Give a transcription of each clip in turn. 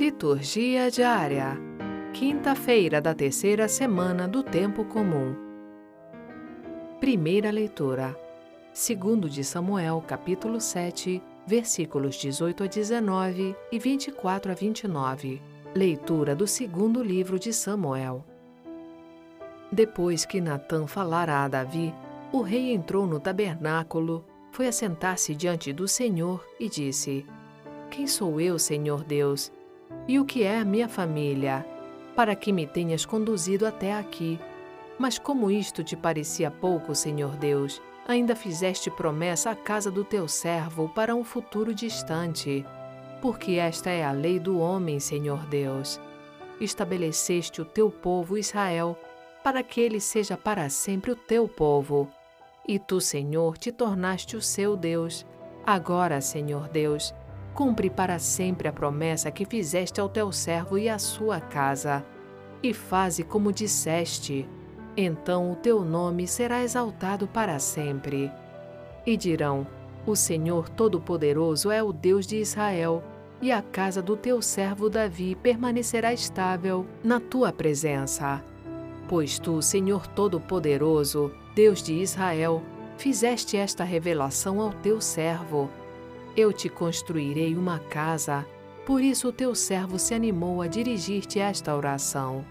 Liturgia diária. Quinta-feira da terceira semana do tempo comum. Primeira leitura. Segundo de Samuel, capítulo 7, versículos 18 a 19 e 24 a 29. Leitura do segundo livro de Samuel. Depois que Natã falara a Davi, o rei entrou no tabernáculo, foi assentar-se diante do Senhor e disse: Quem sou eu, Senhor Deus? E o que é a minha família? Para que me tenhas conduzido até aqui. Mas como isto te parecia pouco, Senhor Deus, ainda fizeste promessa à casa do teu servo para um futuro distante. Porque esta é a lei do homem, Senhor Deus. Estabeleceste o teu povo Israel, para que ele seja para sempre o teu povo. E tu, Senhor, te tornaste o seu Deus. Agora, Senhor Deus, Cumpre para sempre a promessa que fizeste ao teu servo e à sua casa, e faze como disseste. Então o teu nome será exaltado para sempre. E dirão: O Senhor Todo-Poderoso é o Deus de Israel, e a casa do teu servo Davi permanecerá estável na tua presença. Pois tu, Senhor Todo-Poderoso, Deus de Israel, fizeste esta revelação ao teu servo eu te construirei uma casa. Por isso o teu servo se animou a dirigir-te esta oração.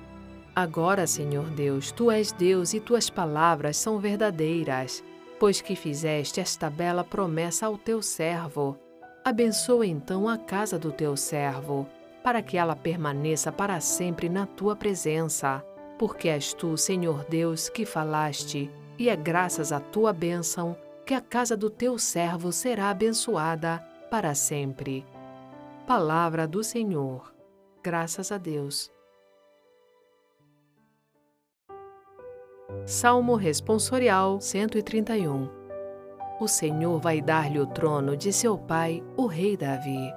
Agora, Senhor Deus, tu és Deus e tuas palavras são verdadeiras, pois que fizeste esta bela promessa ao teu servo. Abençoa então a casa do teu servo, para que ela permaneça para sempre na tua presença, porque és tu, Senhor Deus, que falaste, e é graças à tua bênção que a casa do teu servo será abençoada para sempre. Palavra do Senhor. Graças a Deus. Salmo Responsorial 131 O Senhor vai dar-lhe o trono de seu pai, o rei Davi.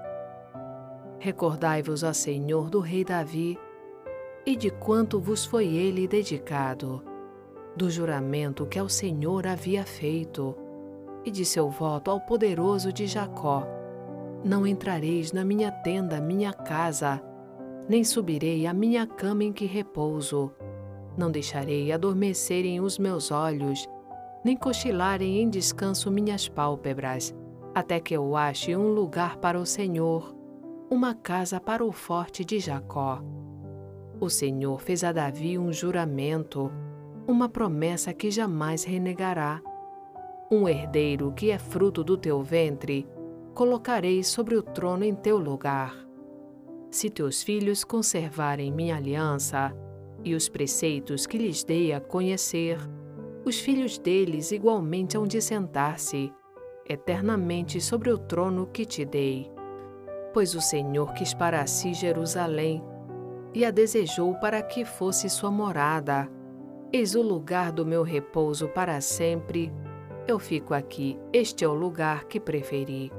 Recordai-vos, ó Senhor, do rei Davi, e de quanto vos foi ele dedicado, do juramento que ao Senhor havia feito e de seu voto ao poderoso de Jacó: Não entrareis na minha tenda, minha casa, nem subirei à minha cama em que repouso. Não deixarei adormecerem os meus olhos, nem cochilarem em descanso minhas pálpebras, até que eu ache um lugar para o Senhor, uma casa para o forte de Jacó. O Senhor fez a Davi um juramento, uma promessa que jamais renegará um herdeiro que é fruto do teu ventre, colocarei sobre o trono em teu lugar. Se teus filhos conservarem minha aliança e os preceitos que lhes dei a conhecer, os filhos deles igualmente hão de sentar-se eternamente sobre o trono que te dei. Pois o Senhor quis para si Jerusalém e a desejou para que fosse sua morada. Eis o lugar do meu repouso para sempre eu fico aqui, este é o lugar que preferi.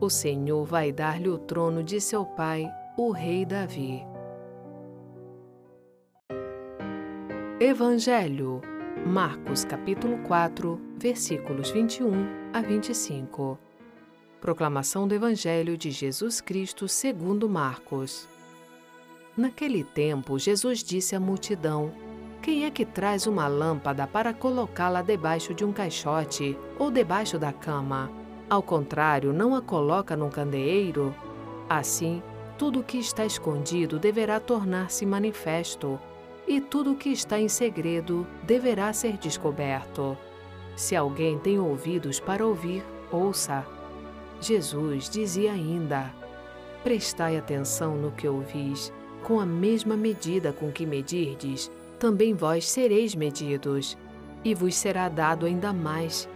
O Senhor vai dar-lhe o trono de seu pai, o rei Davi. Evangelho, Marcos capítulo 4, versículos 21 a 25. Proclamação do Evangelho de Jesus Cristo segundo Marcos. Naquele tempo, Jesus disse à multidão: quem é que traz uma lâmpada para colocá-la debaixo de um caixote ou debaixo da cama? Ao contrário, não a coloca num candeeiro? Assim, tudo o que está escondido deverá tornar-se manifesto, e tudo o que está em segredo deverá ser descoberto. Se alguém tem ouvidos para ouvir, ouça. Jesus dizia ainda: Prestai atenção no que ouvis, com a mesma medida com que medirdes, também vós sereis medidos, e vos será dado ainda mais.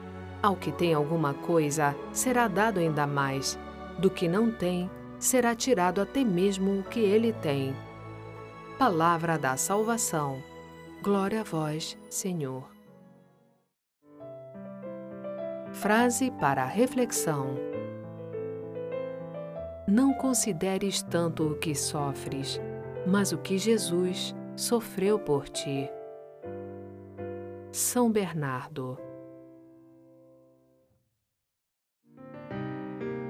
Ao que tem alguma coisa, será dado ainda mais. Do que não tem, será tirado até mesmo o que ele tem. Palavra da salvação. Glória a vós, Senhor. Frase para reflexão. Não consideres tanto o que sofres, mas o que Jesus sofreu por ti. São Bernardo.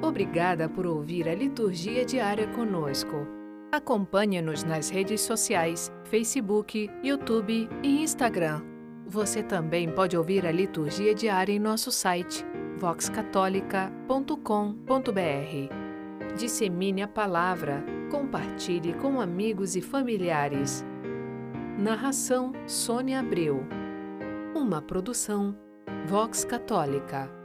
Obrigada por ouvir a liturgia diária conosco. Acompanhe-nos nas redes sociais, Facebook, YouTube e Instagram. Você também pode ouvir a liturgia diária em nosso site voxcatolica.com.br. Dissemine a palavra, compartilhe com amigos e familiares. Narração Sônia Abreu. Uma produção Vox Católica.